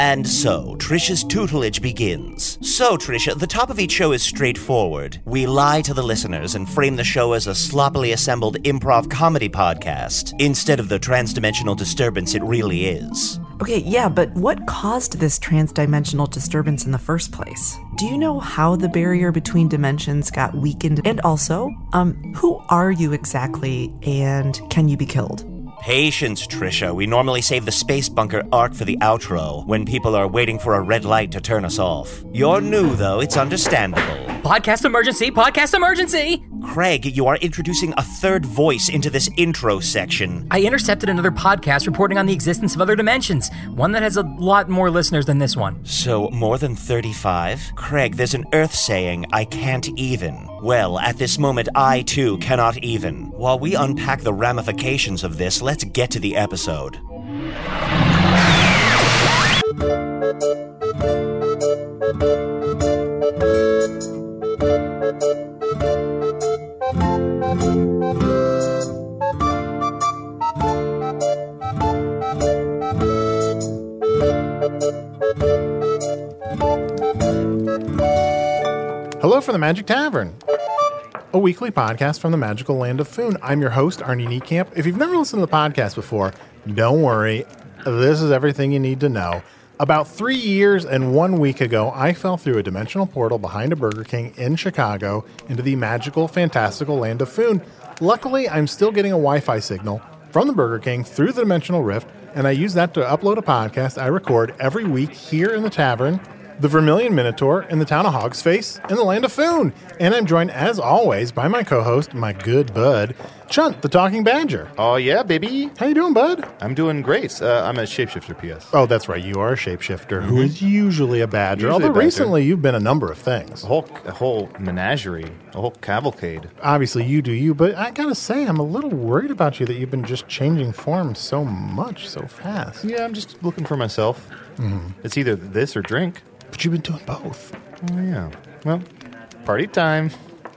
And so, Tricia's tutelage begins. So, Tricia, the top of each show is straightforward. We lie to the listeners and frame the show as a sloppily assembled improv comedy podcast, instead of the transdimensional disturbance it really is. Okay, yeah, but what caused this transdimensional disturbance in the first place? Do you know how the barrier between dimensions got weakened? And also, um, who are you exactly and can you be killed? Patience, Tricia. We normally save the space bunker arc for the outro when people are waiting for a red light to turn us off. You're new, though. It's understandable. Podcast emergency, podcast emergency! Craig, you are introducing a third voice into this intro section. I intercepted another podcast reporting on the existence of other dimensions, one that has a lot more listeners than this one. So, more than 35? Craig, there's an Earth saying, I can't even. Well, at this moment, I too cannot even. While we unpack the ramifications of this, let's get to the episode. Hello from the Magic Tavern, a weekly podcast from the magical land of Foon. I'm your host, Arnie Niekamp. If you've never listened to the podcast before, don't worry. This is everything you need to know. About three years and one week ago, I fell through a dimensional portal behind a Burger King in Chicago into the magical, fantastical land of Foon. Luckily, I'm still getting a Wi Fi signal from the Burger King through the dimensional rift, and I use that to upload a podcast I record every week here in the tavern the Vermilion Minotaur in the town of Hogsface in the land of Foon. And I'm joined, as always, by my co-host, my good bud, Chunt, the Talking Badger. Oh yeah, baby. How you doing, bud? I'm doing great. Uh, I'm a shapeshifter. P.S. Oh, that's right. You are a shapeshifter who is usually a badger. Usually a although badger. recently you've been a number of things. A whole, a whole menagerie, a whole cavalcade. Obviously, you do you, but I gotta say, I'm a little worried about you that you've been just changing forms so much, so fast. Yeah, I'm just looking for myself. It's either this or drink. But you've been doing both. Oh yeah. Well, party time.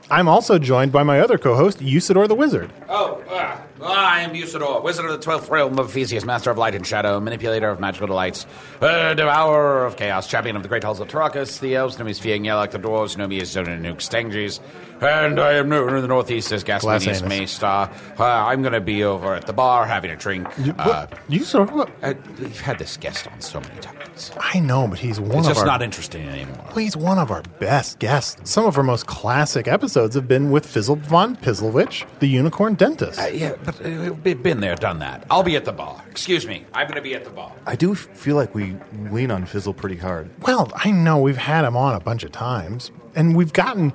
I'm also joined by my other co-host, Usidore the Wizard. Oh, uh, I am Usidore, wizard of the twelfth realm of Theseus, master of light and shadow, manipulator of magical delights, uh, devourer of chaos, champion of the great halls of Tarakas. The elves know me as Fiang the dwarves know me as Zona Nuke Stangis, and I am known in the northeast as Gasminius Glasanus. Maystar. Uh, I'm going to be over at the bar having a drink. Uh, What? Usidore, what? uh, we've had this guest on so many times. I know, but he's one It's of just our not interesting anymore. Well, he's one of our best guests. Some of our most classic episodes have been with Fizzle von Pizzlewich, the unicorn dentist. Uh, yeah, but uh, we've been there, done that. I'll be at the bar. Excuse me, I'm going to be at the bar. I do f- feel like we lean on Fizzle pretty hard. well, I know we've had him on a bunch of times, and we've gotten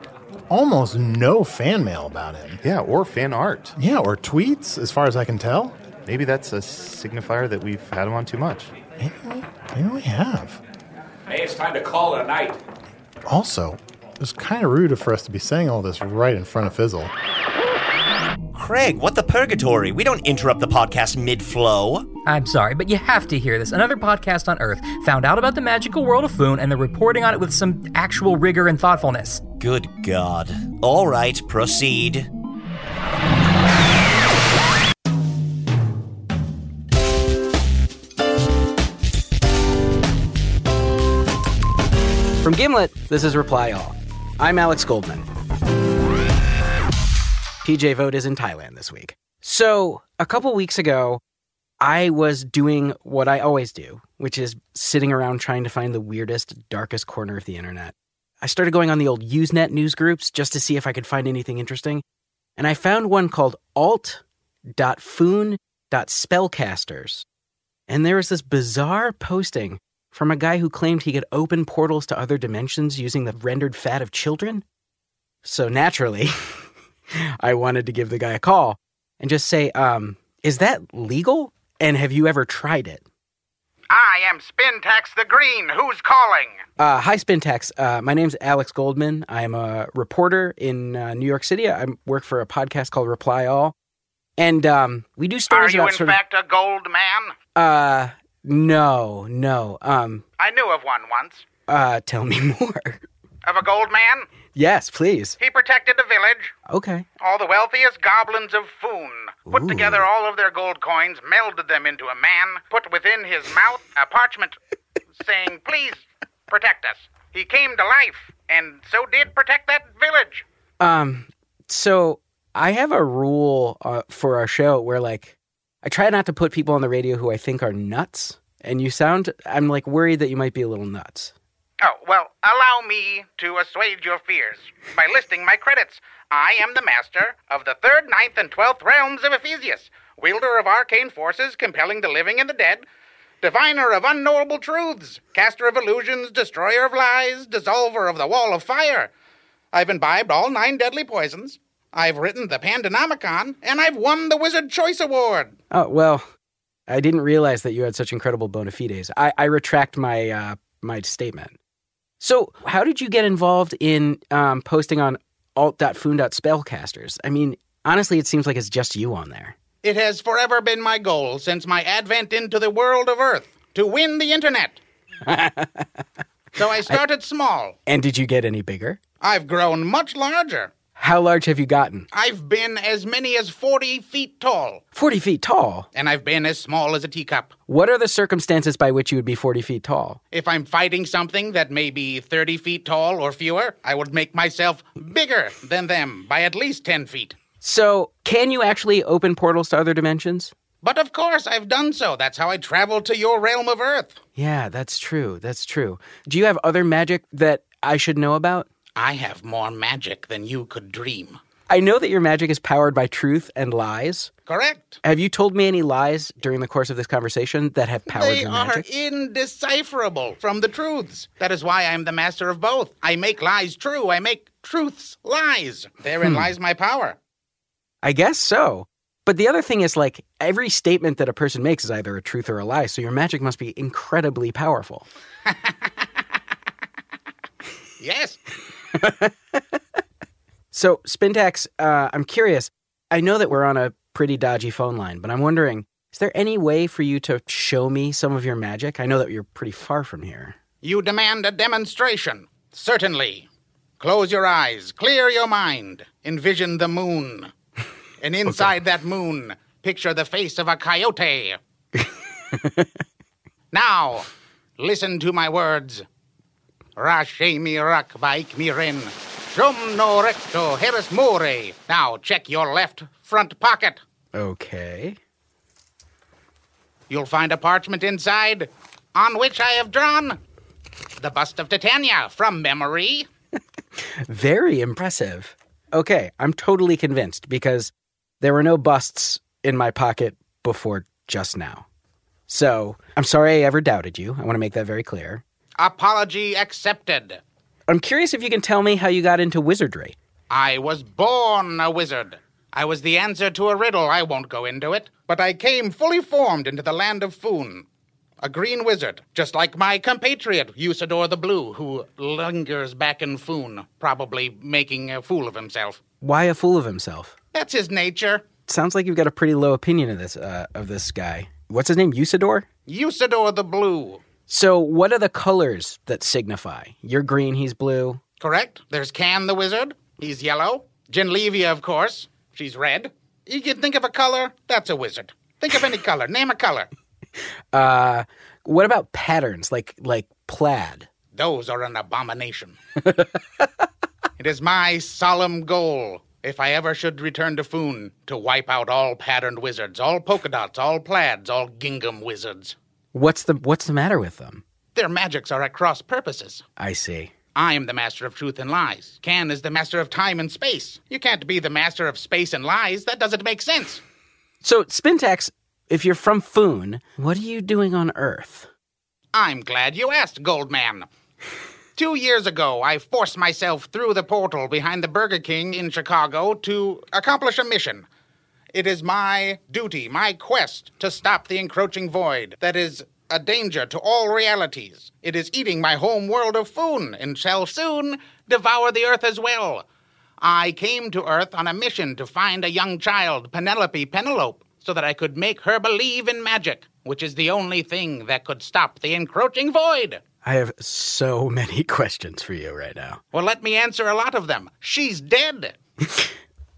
almost no fan mail about him. Yeah, or fan art. Yeah, or tweets, as far as I can tell. Maybe that's a signifier that we've had him on too much. Maybe we, maybe we have. Hey, it's time to call it a night. Also, it's kind of rude for us to be saying all this right in front of Fizzle. Craig, what the purgatory? We don't interrupt the podcast mid flow. I'm sorry, but you have to hear this. Another podcast on Earth found out about the magical world of Foon and they're reporting on it with some actual rigor and thoughtfulness. Good God. All right, proceed. From Gimlet, this is Reply All. I'm Alex Goldman. PJ Vogt is in Thailand this week. So, a couple weeks ago, I was doing what I always do, which is sitting around trying to find the weirdest, darkest corner of the internet. I started going on the old Usenet news groups just to see if I could find anything interesting. And I found one called alt.foon.spellcasters. And there was this bizarre posting from a guy who claimed he could open portals to other dimensions using the rendered fat of children. So naturally, I wanted to give the guy a call and just say, um, is that legal? And have you ever tried it? I am Spintax the Green. Who's calling? Uh, hi, Spintax. Uh, my name's Alex Goldman. I'm a reporter in uh, New York City. I work for a podcast called Reply All. And um, we do stories. Are stories you about in fact a gold man? of. Uh, no, no. Um, I knew of one once. uh, tell me more. Of a gold man? Yes, please. He protected the village. Okay. All the wealthiest goblins of Foon put Ooh. together all of their gold coins, melded them into a man, put within his mouth a parchment saying, Please protect us. He came to life, and so did protect that village. Um, so I have a rule uh, for our show where like I try not to put people on the radio who I think are nuts. And you sound, I'm like worried that you might be a little nuts. Oh, well, allow me to assuage your fears by listing my credits. I am the master of the third, ninth, and twelfth realms of Ephesius, wielder of arcane forces compelling the living and the dead, diviner of unknowable truths, caster of illusions, destroyer of lies, dissolver of the wall of fire. I've imbibed all nine deadly poisons. I've written the Pandonomicon, and I've won the Wizard Choice Award. Oh, well, I didn't realize that you had such incredible bona fides. I, I retract my, uh, my statement. So, how did you get involved in um, posting on alt.foon.spellcasters? I mean, honestly, it seems like it's just you on there. It has forever been my goal since my advent into the world of Earth to win the internet. so I started small. And did you get any bigger? I've grown much larger. How large have you gotten? I've been as many as 40 feet tall, 40 feet tall. and I've been as small as a teacup. What are the circumstances by which you would be 40 feet tall? If I'm fighting something that may be 30 feet tall or fewer, I would make myself bigger than them by at least 10 feet. So, can you actually open portals to other dimensions? But of course, I've done so. That's how I traveled to your realm of Earth. Yeah, that's true. That's true. Do you have other magic that I should know about? I have more magic than you could dream. I know that your magic is powered by truth and lies. Correct? Have you told me any lies during the course of this conversation that have powered They your are indecipherable from the truths. That is why I'm the master of both. I make lies true, I make truths lies. Therein hmm. lies my power. I guess so. But the other thing is, like, every statement that a person makes is either a truth or a lie, so your magic must be incredibly powerful. Yes. So, Spintax, uh, I'm curious. I know that we're on a pretty dodgy phone line, but I'm wondering is there any way for you to show me some of your magic? I know that you're pretty far from here. You demand a demonstration. Certainly. Close your eyes, clear your mind, envision the moon. And inside that moon, picture the face of a coyote. now, listen to my words. Rashemi rak vaik miren. Shum no recto heres more. Now, check your left front pocket. Okay. You'll find a parchment inside on which I have drawn the bust of Titania from memory. Very impressive. Okay, I'm totally convinced because there were no busts in my pocket before just now. So, I'm sorry I ever doubted you. I want to make that very clear. Apology accepted. I'm curious if you can tell me how you got into wizardry. I was born a wizard. I was the answer to a riddle. I won't go into it. But I came fully formed into the land of Foon. A green wizard, just like my compatriot Usidore the Blue, who lingers back in Foon, probably making a fool of himself. Why a fool of himself? That's his nature. sounds like you've got a pretty low opinion of this uh, of this guy. What's his name? Usidore? Usidore the Blue. So, what are the colors that signify? You're green, he's blue. Correct. There's Can the Wizard. He's yellow. Genlevia, of course. She's red. You can think of a color, that's a wizard. Think of any color. Name a color. Uh, what about patterns like like plaid? Those are an abomination. it is my solemn goal, if I ever should return to Foon, to wipe out all patterned wizards, all polka dots, all plaids, all gingham wizards. What's the what's the matter with them? Their magics are at cross purposes. I see. I am the master of truth and lies. Can is the master of time and space. You can't be the master of space and lies. That doesn't make sense. So, Spintax, if you're from Foon, what are you doing on Earth? I'm glad you asked, Goldman. Two years ago, I forced myself through the portal behind the Burger King in Chicago to accomplish a mission. It is my duty, my quest, to stop the encroaching void that is a danger to all realities. It is eating my home world of Foon and shall soon devour the earth as well. I came to Earth on a mission to find a young child, Penelope Penelope, so that I could make her believe in magic, which is the only thing that could stop the encroaching void. I have so many questions for you right now. Well, let me answer a lot of them. She's dead.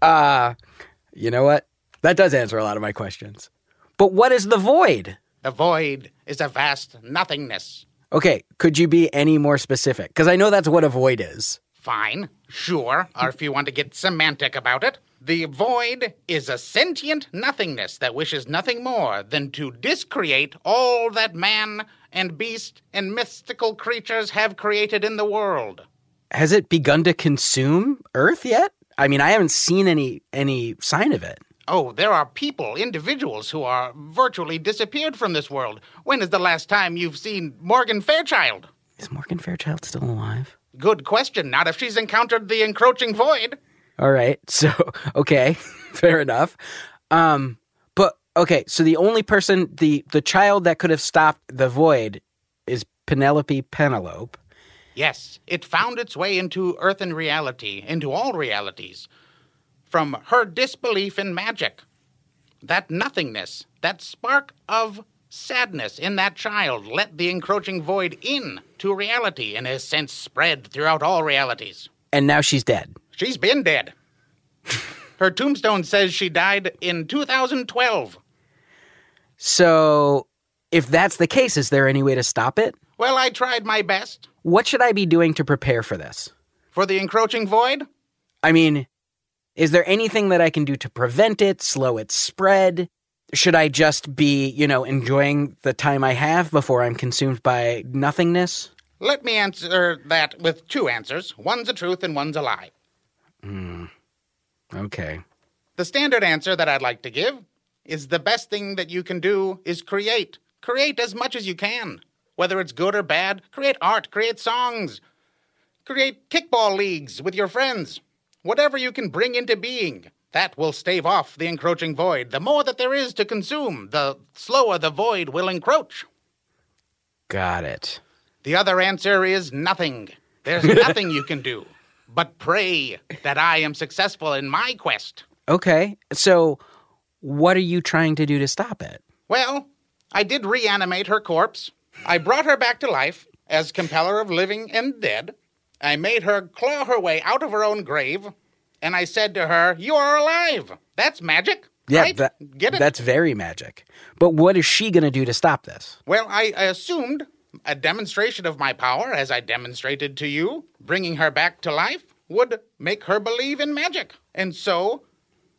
Uh, you know what? That does answer a lot of my questions. But what is the void? The void is a vast nothingness. Okay, could you be any more specific? Because I know that's what a void is. Fine, sure, or if you want to get semantic about it, the void is a sentient nothingness that wishes nothing more than to discreate all that man and beast and mystical creatures have created in the world. Has it begun to consume Earth yet? I mean, I haven't seen any any sign of it. Oh, there are people, individuals, who are virtually disappeared from this world. When is the last time you've seen Morgan Fairchild? Is Morgan Fairchild still alive? Good question. Not if she's encountered the encroaching void. All right. So, okay, fair enough. Um, but okay, so the only person, the the child that could have stopped the void is Penelope Penelope. Yes, it found its way into earthen reality, into all realities, from her disbelief in magic. That nothingness, that spark of sadness in that child let the encroaching void in to reality and has since spread throughout all realities. And now she's dead. She's been dead. Her tombstone says she died in 2012. So, if that's the case, is there any way to stop it? Well, I tried my best. What should I be doing to prepare for this? For the encroaching void? I mean, is there anything that I can do to prevent it, slow its spread? Should I just be, you know, enjoying the time I have before I'm consumed by nothingness? Let me answer that with two answers. One's a truth and one's a lie. Hmm. Okay. The standard answer that I'd like to give is the best thing that you can do is create. Create as much as you can. Whether it's good or bad, create art, create songs, create kickball leagues with your friends. Whatever you can bring into being, that will stave off the encroaching void. The more that there is to consume, the slower the void will encroach. Got it. The other answer is nothing. There's nothing you can do but pray that I am successful in my quest. Okay. So, what are you trying to do to stop it? Well, I did reanimate her corpse. I brought her back to life as compeller of living and dead. I made her claw her way out of her own grave, and I said to her, You are alive. That's magic. Yeah, right? that, Get it? that's very magic. But what is she going to do to stop this? Well, I, I assumed a demonstration of my power, as I demonstrated to you, bringing her back to life, would make her believe in magic, and so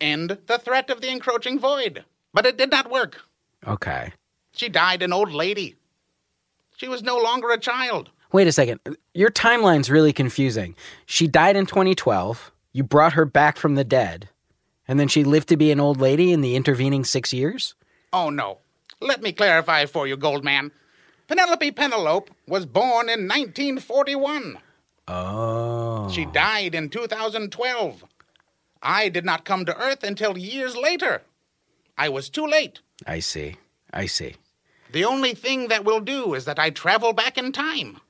end the threat of the encroaching void. But it did not work. Okay. She died an old lady. She was no longer a child. Wait a second. Your timeline's really confusing. She died in 2012. You brought her back from the dead. And then she lived to be an old lady in the intervening six years? Oh, no. Let me clarify for you, Goldman. Penelope Penelope was born in 1941. Oh. She died in 2012. I did not come to Earth until years later. I was too late. I see. I see. The only thing that will do is that I travel back in time.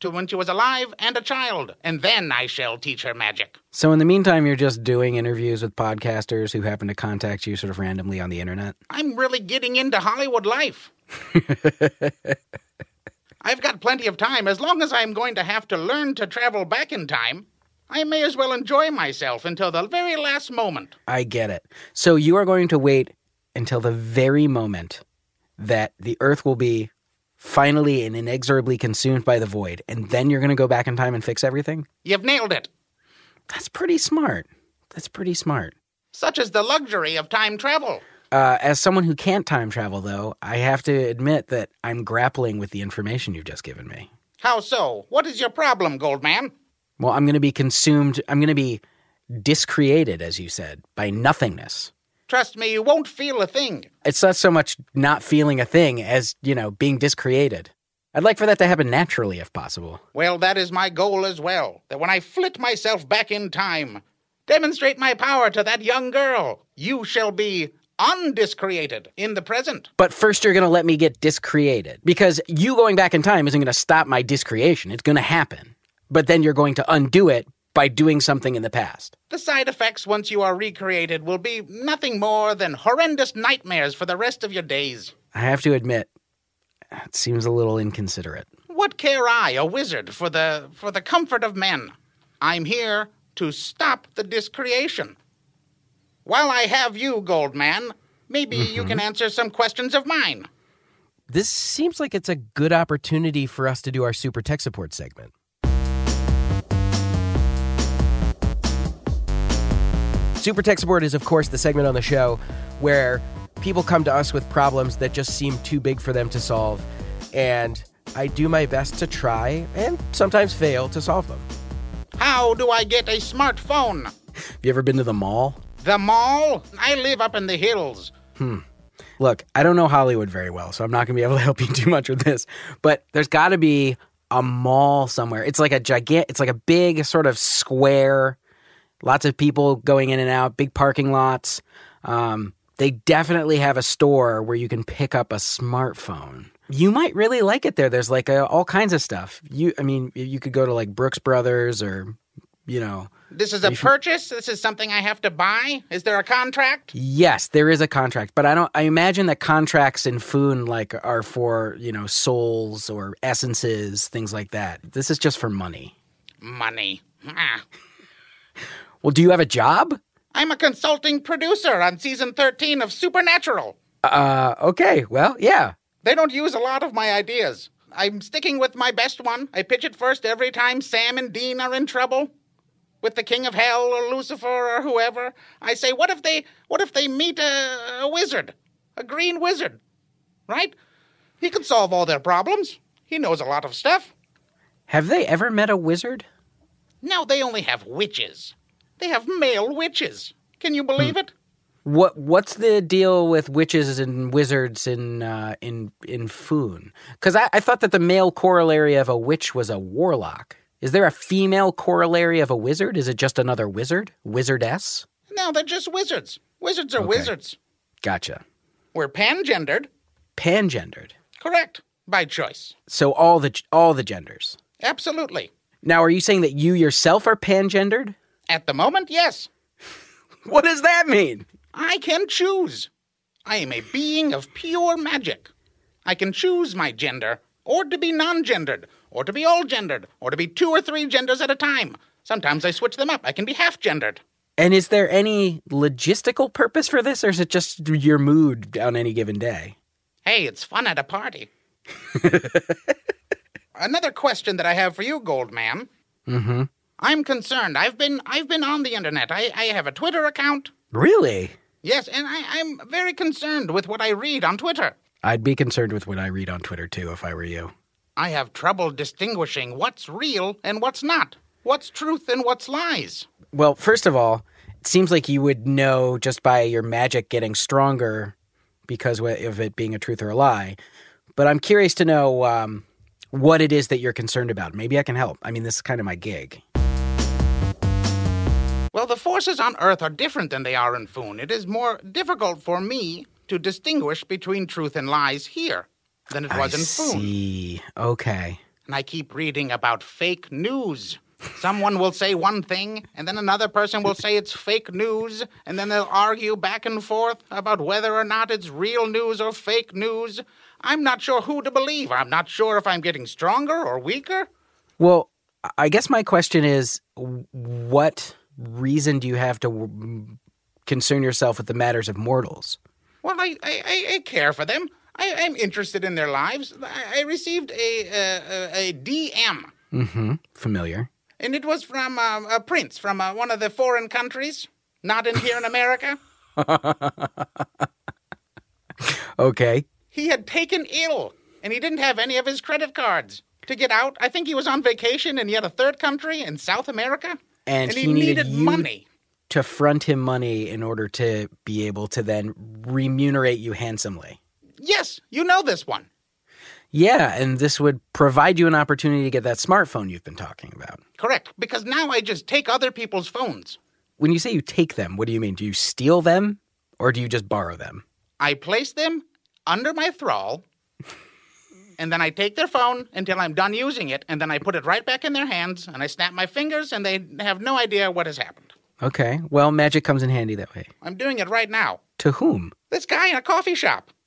To when she was alive and a child, and then I shall teach her magic. So in the meantime, you're just doing interviews with podcasters who happen to contact you sort of randomly on the internet. I'm really getting into Hollywood life. I've got plenty of time. As long as I'm going to have to learn to travel back in time, I may as well enjoy myself until the very last moment. I get it. So you are going to wait until the very moment that the Earth will be finally and inexorably consumed by the void, and then you're going to go back in time and fix everything? You've nailed it. That's pretty smart. That's pretty smart. Such is the luxury of time travel. Uh, as someone who can't time travel, though, I have to admit that I'm grappling with the information you've just given me. How so? What is your problem, Goldman? Well, I'm going to be consumed, I'm going to be discreated, as you said, by nothingness. Trust me, you won't feel a thing. It's not so much not feeling a thing as, you know, being discreated. I'd like for that to happen naturally if possible. Well, that is my goal as well. That when I flit myself back in time, demonstrate my power to that young girl, you shall be undiscreated in the present. But first, you're going to let me get discreated because you going back in time isn't going to stop my discreation. It's going to happen. But then you're going to undo it by doing something in the past. The side effects once you are recreated will be nothing more than horrendous nightmares for the rest of your days. I have to admit, it seems a little inconsiderate. What care I, a wizard, for the for the comfort of men? I'm here to stop the discreation. While I have you, Goldman, maybe you mm-hmm. can answer some questions of mine. This seems like it's a good opportunity for us to do our super tech support segment. Super Tech Support is, of course, the segment on the show where people come to us with problems that just seem too big for them to solve. And I do my best to try and sometimes fail to solve them. How do I get a smartphone? Have you ever been to the mall? The mall? I live up in the hills. Hmm. Look, I don't know Hollywood very well, so I'm not going to be able to help you too much with this. But there's got to be a mall somewhere. It's like a gigant. It's like a big sort of square. Lots of people going in and out. Big parking lots. Um, they definitely have a store where you can pick up a smartphone. You might really like it there. There's like a, all kinds of stuff. You, I mean, you could go to like Brooks Brothers or, you know, This is a purchase? This is something I have to buy? Is there a contract? Yes, there is a contract, but I don't. I imagine that contracts in Foon like are for you know souls or essences, things like that. This is just for money. Money. Ah. Well, do you have a job? I'm a consulting producer on season 13 of Supernatural. Uh, okay. Well, yeah. They don't use a lot of my ideas. I'm sticking with my best one. I pitch it first every time Sam and Dean are in trouble. With the King of Hell or Lucifer or whoever. I say, what if they what if they meet a, a wizard? A green wizard. Right? He can solve all their problems. He knows a lot of stuff. Have they ever met a wizard? Now they only have witches. They have male witches. Can you believe it? What What's the deal with witches and wizards in uh, in in Foon? Because I, I thought that the male corollary of a witch was a warlock. Is there a female corollary of a wizard? Is it just another wizard, wizardess? No, they're just wizards. Wizards are Okay. wizards. Gotcha. We're pangendered. Pangendered. Correct. By choice. So all the all the genders. Absolutely. Now, are you saying that you yourself are pangendered? At the moment, yes. What does that mean? I can choose. I am a being of pure magic. I can choose my gender, or to be non gendered, or to be all gendered, or to be two or three genders at a time. Sometimes I switch them up. I can be half gendered. And is there any logistical purpose for this, or is it just your mood on any given day? Hey, it's fun at a party. Another question that I have for you, Goldman. Mm-hmm. I'm concerned. I've been I've been on the internet. I, I have a Twitter account. Really? Yes, and I, I'm very concerned with what I read on Twitter. I'd be concerned with what I read on Twitter too if I were you. I have trouble distinguishing what's real and what's not. What's truth and what's lies. Well, first of all, it seems like you would know just by your magic getting stronger because of it being a truth or a lie. But I'm curious to know um, what it is that you're concerned about. Maybe I can help. I mean, this is kind of my gig. Well, the forces on Earth are different than they are in Foon. It is more difficult for me to distinguish between truth and lies here than it was I in Foon. see. Okay. and I keep reading about fake news. Someone will say one thing, and then another person will say it's fake news, and then they'll argue back and forth about whether or not it's real news or fake news. I'm not sure who to believe. I'm not sure if I'm getting stronger or weaker. Well, I guess my question is what reason do you have to w- concern yourself with the matters of mortals? Well, I, I, I- care for them. I, I'm interested in their lives. I, I received a, uh, a, a DM, Mm-hmm. Familiar. and it was from uh, a prince from uh, one of the foreign countries, not in here in America. Okay. He had taken ill, and he didn't have any of his credit cards. To get out, I think he was on vacation in yet a third country in South America. And, he, he, needed, needed money. to front him money in order to be able to then remunerate you handsomely. Yes, you know this one. Yeah, and this would provide you an opportunity to get that smartphone you've been talking about. Correct, because now I just take other people's phones. When you say you take them, what do you mean? Do you steal them or do you just borrow them? I place them under my thrall, and then I take their phone until I'm done using it, and then I put it right back in their hands, and I snap my fingers, and they have no idea what has happened. Okay. Well, magic comes in handy that way. I'm doing it right now. To whom? This guy in a coffee shop.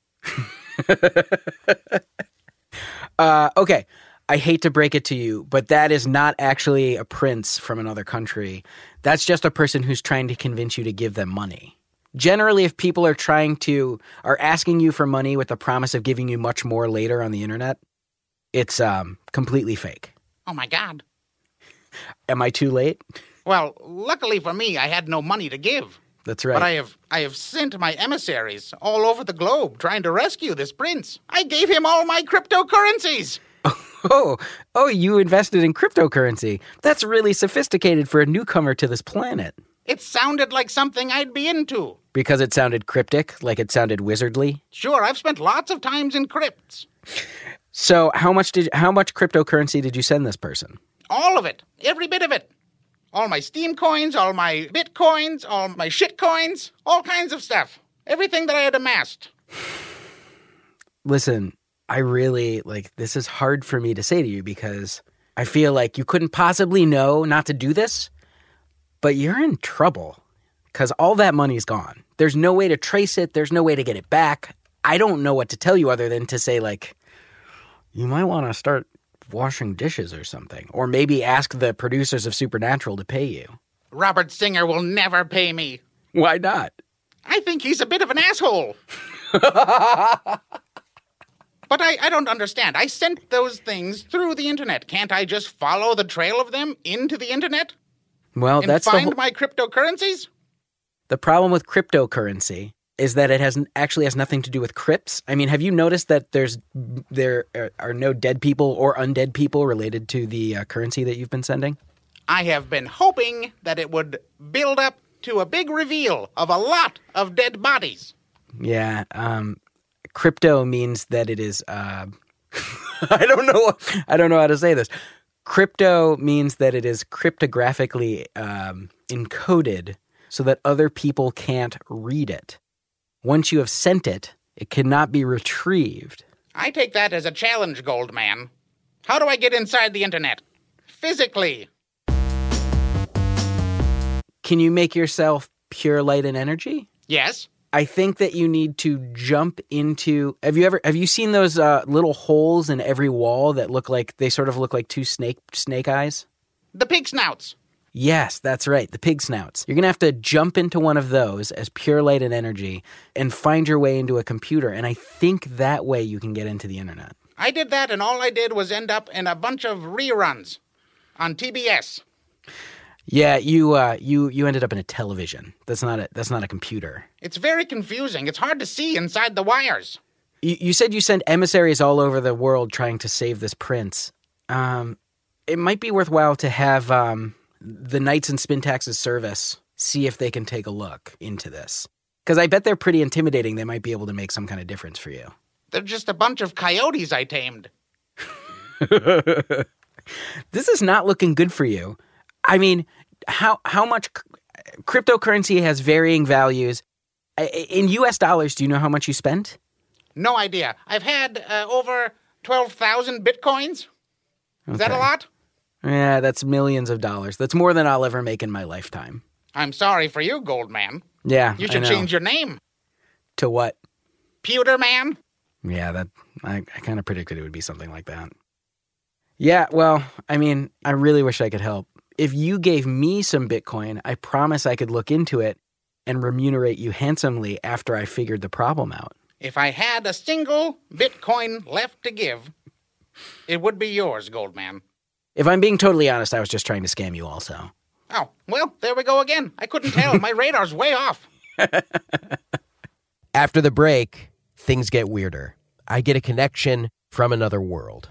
Uh, okay. I hate to break it to you, but that is not actually a prince from another country. That's just a person who's trying to convince you to give them money. Generally, if people are trying to, are asking you for money with the promise of giving you much more later on the internet, it's um, completely fake. Oh my god. Am I too late? Well, luckily for me, I had no money to give. That's right. But I have I have sent my emissaries all over the globe trying to rescue this prince. I gave him all my cryptocurrencies. Oh, oh, you invested in cryptocurrency. That's really sophisticated for a newcomer to this planet. It sounded like something I'd be into. Because it sounded cryptic, like it sounded wizardly. Sure, I've spent lots of times in crypts. So, how much did how much cryptocurrency did you send this person? All of it. Every bit of it. All my Steam coins, all my Bitcoins, all my shit coins, all kinds of stuff. Everything that I had amassed. Listen, I really like this is hard for me to say to you because I feel like you couldn't possibly know not to do this, but you're in trouble cuz all that money's gone. There's no way to trace it, there's no way to get it back. I don't know what to tell you other than to say like you might want to start washing dishes or something or maybe ask the producers of Supernatural to pay you. Robert Singer will never pay me. Why not? I think he's a bit of an asshole. but I, I don't understand. I sent those things through the internet. Can't I just follow the trail of them into the internet Well, and that's the find whole- my cryptocurrencies? The problem with cryptocurrency is that it has actually has nothing to do with crypts. I mean, have you noticed that there's there are- are no dead people or undead people related to the uh, currency that you've been sending? I have been hoping that it would build up to a big reveal of a lot of dead bodies. Yeah, um, crypto means that it is. Uh, I don't know. I don't know how to say this. Crypto means that it is cryptographically um, encoded so that other people can't read it. Once you have sent it, it cannot be retrieved. I take that as a challenge, Goldman. How do I get inside the internet? Physically. Can you make yourself pure light and energy? Yes. I think that you need to jump into. Have you ever have you seen those uh, little holes in every wall that look like they sort of look like two snake snake eyes? The pig snouts. Yes, that's right. The pig snouts. You're going to have to jump into one of those as pure light and energy and find your way into a computer. And I think that way you can get into the internet. I did that, and all I did was end up in a bunch of reruns on TBS. Yeah, you uh, you you ended up in a television. That's not a that's not a computer. It's very confusing. It's hard to see inside the wires. You, you said you sent emissaries all over the world trying to save this prince. Um, it might be worthwhile to have um, the Knights and Spintax's service see if they can take a look into this. Because I bet they're pretty intimidating. They might be able to make some kind of difference for you. They're just a bunch of coyotes I tamed. this is not looking good for you. I mean, how how much c- cryptocurrency has varying values? In U.S. dollars, do you know how much you spent? No idea. I've had uh, over 12,000 bitcoins. Is that a lot? Yeah, that's millions of dollars. That's more than I'll ever make in my lifetime. I'm sorry for you, Goldman. Yeah, You should change your name. to what? Pewter Man? Yeah, that I, I kind of predicted it would be something like that. Yeah, well, I mean, I really wish I could help. If you gave me some Bitcoin, I promise I could look into it and remunerate you handsomely after I figured the problem out. If I had a single Bitcoin left to give, it would be yours, Goldman. If I'm being totally honest, I was just trying to scam you also. Oh, well, there we go again. I couldn't tell. My radar's way off. After the break, things get weirder. I get a connection from another world.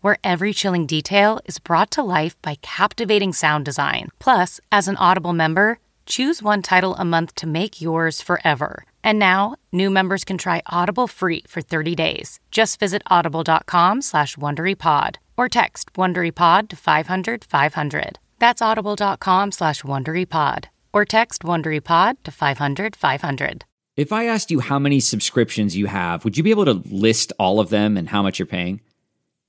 where every chilling detail is brought to life by captivating sound design. Plus, as an Audible member, choose one title a month to make yours forever. And now, new members can try Audible free for 30 days. Just visit audible.com slash WonderyPod or text WonderyPod to 500 500. That's audible.com slash WonderyPod or text WonderyPod to 500 500. If I asked you how many subscriptions you have, would you be able to list all of them and how much you're paying?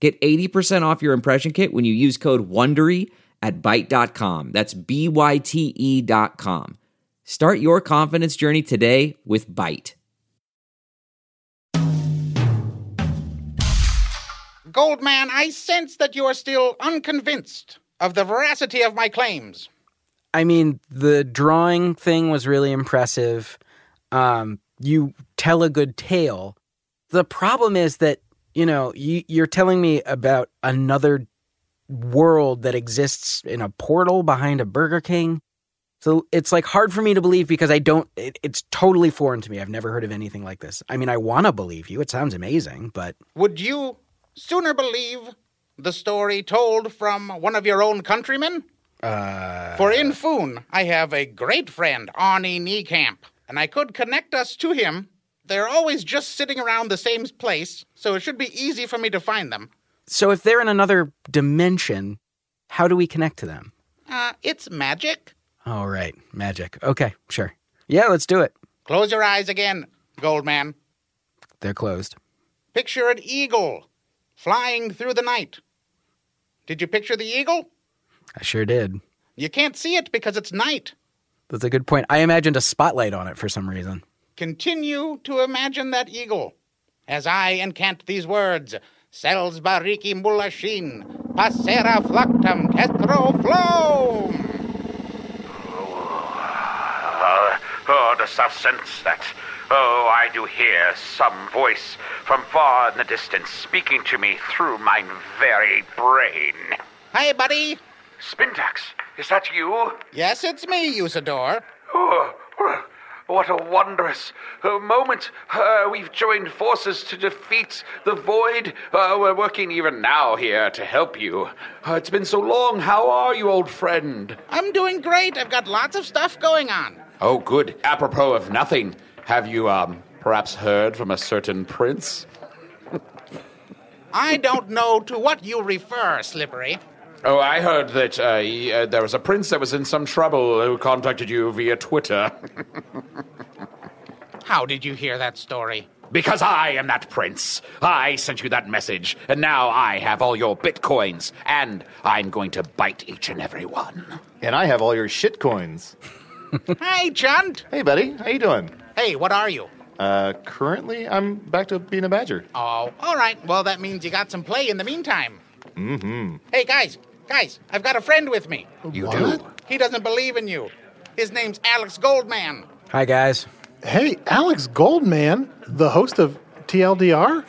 Get 80% off your impression kit when you use code WONDERY at Byte.com. That's B-Y-T-E dot com. Start your confidence journey today with Byte. Goldman, I sense that you are still unconvinced of the veracity of my claims. I mean, the drawing thing was really impressive. Um, you tell a good tale. The problem is that, you know, you, you're telling me about another world that exists in a portal behind a Burger King. So it's like hard for me to believe because I don't, it, it's totally foreign to me. I've never heard of anything like this. I mean, I want to believe you. It sounds amazing, but Would you sooner believe the story told from one of your own countrymen? uh, For in Foon, I have a great friend, Arnie Niekamp, and I could connect us to him. They're always just sitting around the same place, so it should be easy for me to find them. so if they're in another dimension, how do we connect to them? Uh, it's magic. All right, magic. Okay, sure. Yeah, let's do it. Close your eyes again, Goldman. They're closed. Picture an eagle flying through the night. Did you picture the eagle? I sure did. You can't see it because it's night. That's a good point. I imagined a spotlight on it for some reason. Continue to imagine that eagle. As I incant these words, Sels bariki mulashin, passera fluctum ketro flom. Uh, oh, thou sense that? Oh, I do hear some voice from far in the distance speaking to me through mine very brain. Hi, buddy. Spintax, is that you? Yes, it's me, Usidore. Oh, what a wondrous uh, moment. Uh, we've joined forces to defeat the void. Uh, we're working even now here to help you. Uh, it's been so long. How are you, old friend? I'm doing great. I've got lots of stuff going on. Oh, good. Apropos of nothing, have you, um, perhaps heard from a certain prince? I don't know to what you refer, Slippery. Oh, I heard that uh, he, uh, there was a prince that was in some trouble who contacted you via Twitter. How did you hear that story? because I am that prince. I sent you that message, and now I have all your bitcoins, and I'm going to bite each and every one. And I have all your shit coins. hey, Chunt. Hey, buddy. How you doing? Hey, what are you? Uh, currently, I'm back to being a badger. Oh, all right. Well, that means you got some play in the meantime. Mm-hmm. Hey, guys, guys, I've got a friend with me. You do? He doesn't believe in you. His name's Alex Goldman. Hi, guys. Hey, Alex Goldman, the host of TLDR?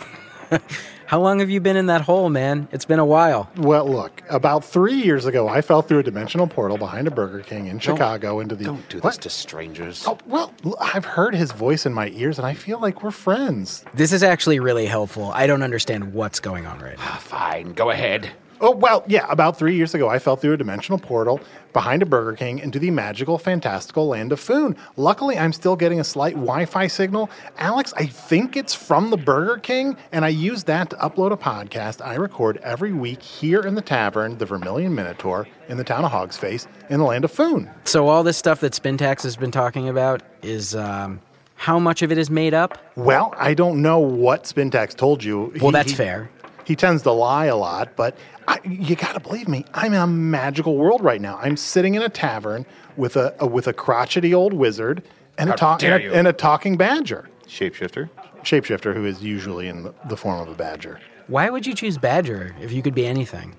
How long have you been in that hole, man? It's been a while. Well, look, about three years ago, I fell through a dimensional portal behind a Burger King in Chicago into the. Don't do What? this to strangers. Oh, well, l- I've heard his voice in my ears, and I feel like we're friends. This is actually really helpful. I don't understand what's going on right now. Ah, fine, go ahead. Oh, well, yeah, about three years ago, I fell through a dimensional portal behind a Burger King into the magical, fantastical land of Foon. Luckily, I'm still getting a slight Wi Fi signal. Alex, I think it's from the Burger King, and I use that to upload a podcast I record every week here in the tavern, the Vermilion Minotaur, in the town of Hogsface, in the land of Foon. So all this stuff that Spintax has been talking about is um, how much of it is made up? Well, I don't know what Spintax told you. Well, that's fair. He tends to lie a lot, but I, you gotta believe me. I'm in a magical world right now. I'm sitting in a tavern with a, a with a crotchety old wizard and a, How talk, dare and, you. a, and a talking badger, Shapeshifter. shapeshifter, who is usually in the, the form of a badger. Why would you choose Badger if you could be anything?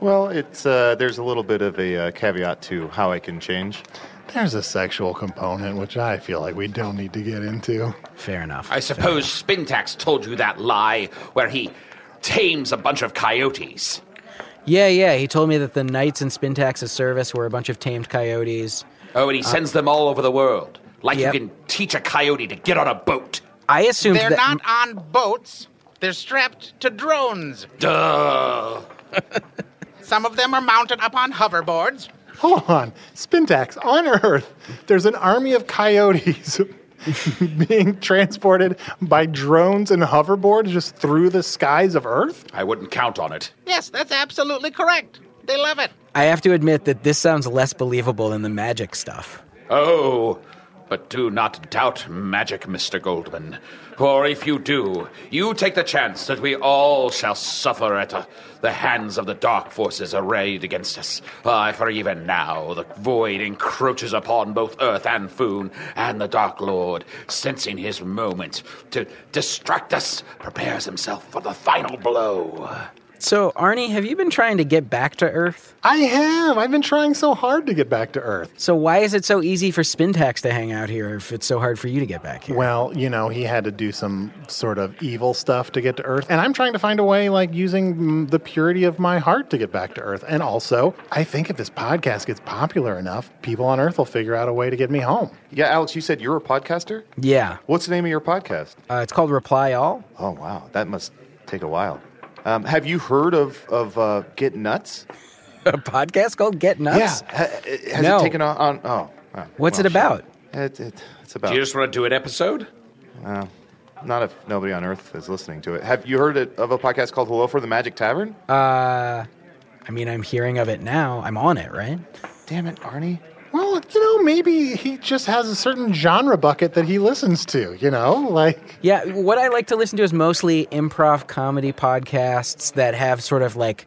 Well, it's uh, there's a little bit of a uh, caveat to how I can change. There's a sexual component which I feel like we don't need to get into. Fair enough. I suppose Spintax told you that lie where he tames a bunch of coyotes. Yeah, yeah. He told me that the knights in Spintax's service were a bunch of tamed coyotes. Oh, and he uh, sends them all over the world. Like Yep. you can teach a coyote to get on a boat. I assume They're that. not on boats. They're strapped to drones. Duh. Some of them are mounted up on hoverboards. Hold on, Spintax on Earth. There's an army of coyotes being transported by drones and hoverboards just through the skies of Earth. I wouldn't count on it. Yes, that's absolutely correct. They love it. I have to admit that this sounds less believable than the magic stuff. Oh, but do not doubt magic, Mr. Goldman. For if you do, you take the chance that we all shall suffer at uh, the hands of the dark forces arrayed against us. Aye, for even now the void encroaches upon both Earth and Foon, and the Dark Lord, sensing his moment to distract us, prepares himself for the final blow. So, Arnie, have you been trying to get back to Earth? I have. I've been trying so hard to get back to Earth. So, why is it so easy for Spintax to hang out here if it's so hard for you to get back here? Well, you know, he had to do some sort of evil stuff to get to Earth. And I'm trying to find a way, like, using the purity of my heart to get back to Earth. And also, I think if this podcast gets popular enough, people on Earth will figure out a way to get me home. Yeah, Alex, you said you're a podcaster. Yeah. What's the name of your podcast? Uh, it's called Reply All. Oh wow, that must take a while. Um, have you heard of of uh, Get Nuts? A podcast called Get Nuts? Yeah. Ha- has No. it taken on? on oh, oh, What's well, it about? It, it, it's about. Do you just want to do an episode? Uh, not if nobody on Earth is listening to it. Have you heard of a podcast called Hello for the Magic Tavern? Uh, I mean, I'm hearing of it now. I'm on it, right? Damn it, Arnie. Well, you know, maybe he just has a certain genre bucket that he listens to, you know? Like, Yeah, what I like to listen to is mostly improv comedy podcasts that have sort of like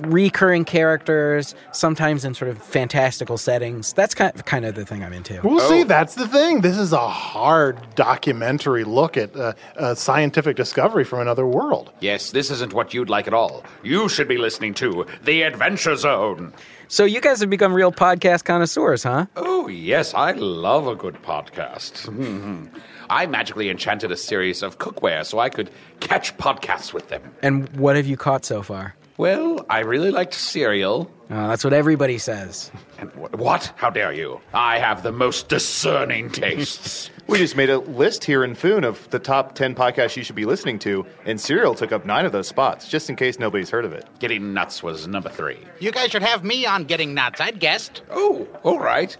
recurring characters, sometimes in sort of fantastical settings. That's kind of, kind of the thing I'm into. we'll see. That's the thing. This is a hard documentary look at uh, uh, scientific discovery from another world. Yes, this isn't what you'd like at all. You should be listening to The Adventure Zone. So you guys have become real podcast connoisseurs, huh? Oh, yes, I love a good podcast. Mhm. I magically enchanted a series of cookware so I could catch podcasts with them. And what have you caught so far? Well, I really liked Serial. Uh, that's what everybody says. And wh- what? How dare you? I have the most discerning tastes. We just made a list here in Foon of the top 10 podcasts you should be listening to, and Serial took up nine of those spots, just in case nobody's heard of it. Getting Nuts was number three. You guys should have me on Getting Nuts. I'd guessed. Oh, all right.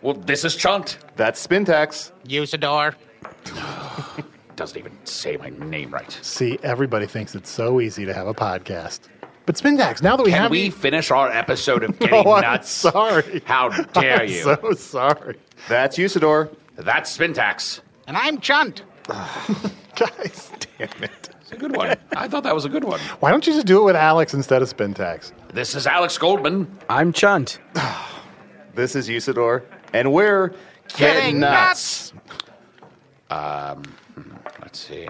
Well, this is Chunt. That's Spintax. Usador. Doesn't even say my name right. See, everybody thinks it's so easy to have a podcast. But Spintax, now that we Can have we you- finish our episode of Getting Oh, I'm Nuts? sorry. How dare you. I'm you? so sorry. That's Usador. That's Spintax. And I'm Chunt. Guys, damn it. It's a good one. I thought that was a good one. Why don't you just do it with Alex instead of Spintax? This is Alex Goldman. I'm Chunt. This is Usador. And we're Getting Nuts. Um, hmm, let's see.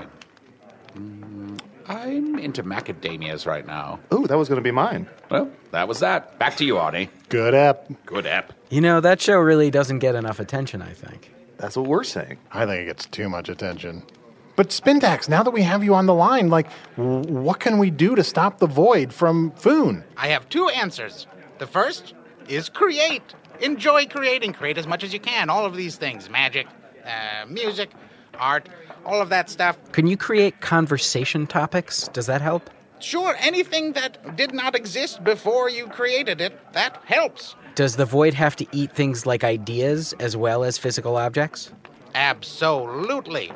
Mm, I'm into macadamias right now. Ooh, that was going to be mine. Well, that was that. Back to you, Arnie. Good app. Good app. You know, that show really doesn't get enough attention, I think. That's what we're saying. I think it gets too much attention. But Spintax, now that we have you on the line, like, w- what can we do to stop the void from Foon? I have two answers. The first is create. Enjoy creating. Create as much as you can. All of these things magic, uh, music, art, all of that stuff. Can you create conversation topics? Does that help? Sure, anything that did not exist before you created it, that helps. Does the void have to eat things like ideas as well as physical objects? Absolutely.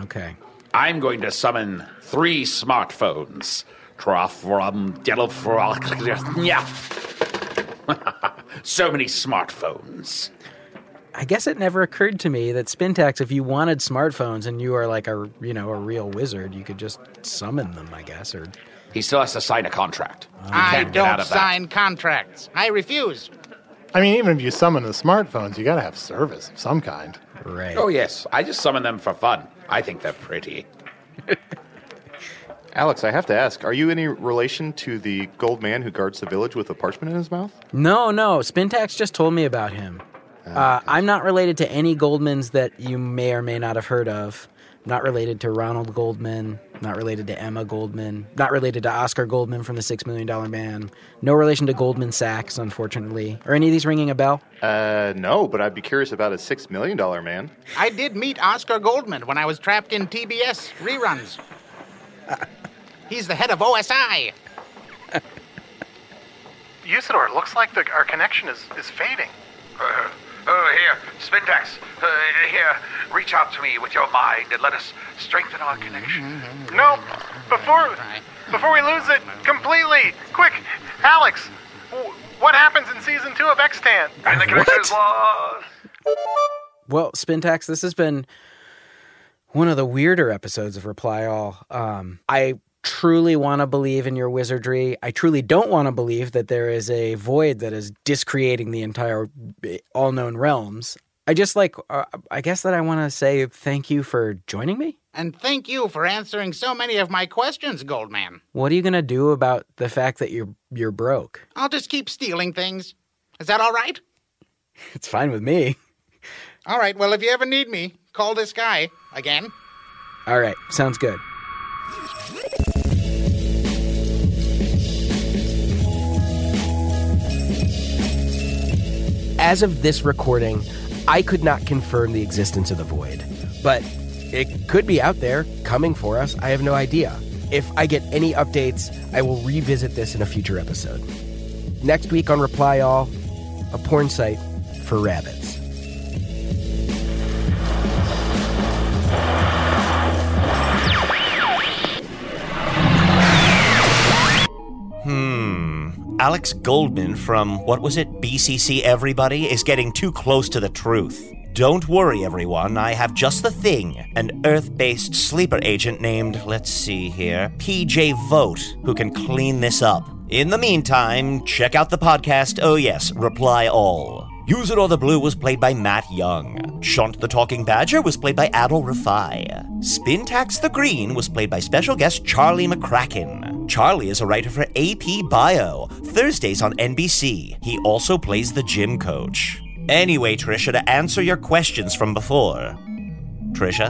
Okay. I'm going to summon three smartphones. Trofrom, Yeah. so many smartphones. I guess it never occurred to me that Spintax, if you wanted smartphones and you are like a you know a real wizard, you could just summon them. I guess, or He still has to sign a contract. He I can't get out don't of that. sign contracts. I refuse. I mean, even if you summon the smartphones, you got to have service of some kind. right. Oh, yes. I just summon them for fun. I think they're pretty. Alex, I have to ask, are you any relation to the gold man who guards the village with a parchment in his mouth? No, no. Spintax just told me about him. Uh, I'm not related to any Goldmans that you may or may not have heard of. Not related to Ronald Goldman. Not related to Emma Goldman. Not related to Oscar Goldman from the Six Million Dollar Man. No relation to Goldman Sachs, unfortunately. Are any of these ringing a bell? Uh, no, but I'd be curious about a $6 million man. I did meet Oscar Goldman when I was trapped in TBS reruns. He's the head of OSI. Usador, it looks like the, our connection is, is fading. Uh, oh, here, Spintax. Uh, here, reach out to me with your mind and let us strengthen our connection. No, before before we lose it completely, quick, Alex, what happens in season two of Extant? And the connection is lost. Well, Spintax, this has been one of the weirder episodes of Reply All. Um, I truly want to believe in your wizardry. I truly don't want to believe that there is a void that is discreating the entire all known realms. I just like, uh, I guess that I want to say thank you for joining me. And thank you for answering so many of my questions, Goldman. What are you gonna do about the fact that you're you're broke? I'll just keep stealing things. Is that all right? It's fine with me. All right, well, if you ever need me, call this guy again. All right, sounds good. As of this recording, I could not confirm the existence of the void, but it could be out there coming for us. I have no idea. If I get any updates, I will revisit this in a future episode. Next week on Reply All, a porn site for rabbits. Alex Goldman from, what was it, BCC Everybody, is getting too close to the truth. Don't worry, everyone, I have just the thing an Earth based sleeper agent named, let's see here, PJ Vogt, who can clean this up. In the meantime, check out the podcast, oh yes, Reply All. Usidore the Blue was played by Matt Young. Chunt the Talking Badger was played by Adal Rifai. Spintax the Green was played by special guest Charlie McCracken. Charlie is a writer for AP Bio, Thursdays on NBC. He also plays the gym coach. Anyway, Tricia, to answer your questions from before. Tricia?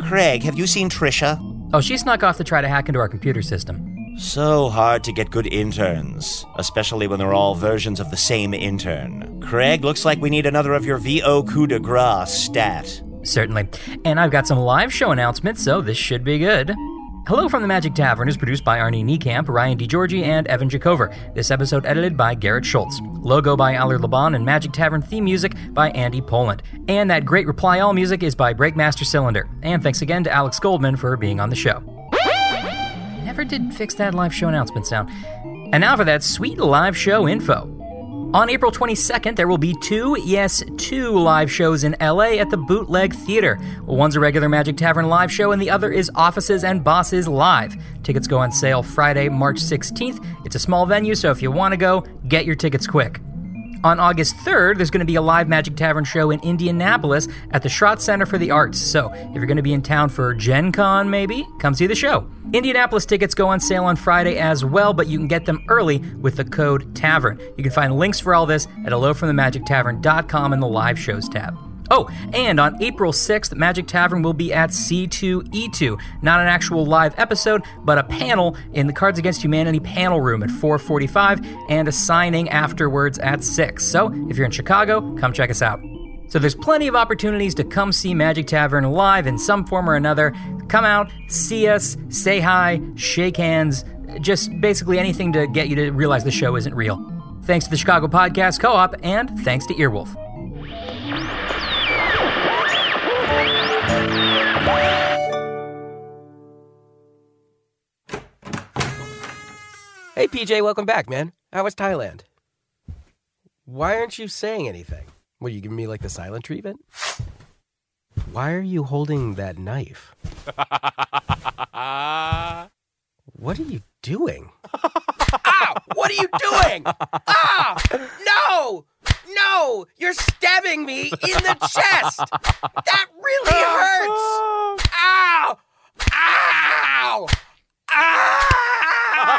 Craig, have you seen Tricia? Oh, she snuck off to try to hack into our computer system. So hard to get good interns, especially when they're all versions of the same intern. Craig, looks like we need another of your VO coup de grace stat. Certainly. And I've got some live show announcements, so this should be good. Hello from the Magic Tavern is produced by Arnie Niekamp, Ryan DiGiorgi, and Evan Jacover. This episode edited by Garrett Schultz. Logo by Allard Laban and Magic Tavern theme music by Andy Poland. And that great Reply All music is by Breakmaster Cylinder. And thanks again to Alex Goldman for being on the show. Never did fix that live show announcement sound. And now for that sweet live show info. On April 22nd, there will be two, yes, two live shows in LA at the Bootleg Theater. One's a regular Magic Tavern live show, and the other is Offices and Bosses Live. Tickets go on sale Friday, March 16th. It's a small venue, so if you want to go, get your tickets quick. On August 3rd, there's going to be a live Magic Tavern show in Indianapolis at the Schrott Center for the Arts. So, if you're going to be in town for Gen Con, maybe, come see the show. Indianapolis tickets go on sale on Friday as well, but you can get them early with the code TAVERN. You can find links for all this at hellofromthemagictavern.com in the live shows tab. Oh, and on April 6th, Magic Tavern will be at C2E2. Not an actual live episode, but a panel in the Cards Against Humanity panel room at 4:45 and a signing afterwards at 6. So, if you're in Chicago, come check us out. So there's plenty of opportunities to come see Magic Tavern live in some form or another. Come out, see us, say hi, shake hands, just basically anything to get you to realize the show isn't real. Thanks to the Chicago Podcast Co-op and thanks to Earwolf. Hey, PJ, welcome back, man. How was Thailand? Why aren't you saying anything? Were you giving me like the silent treatment? Why are you holding that knife? what are you doing? Ow! What are you doing? Ah! No! No! You're stabbing me in the chest! That really hurts! Ow! Ow!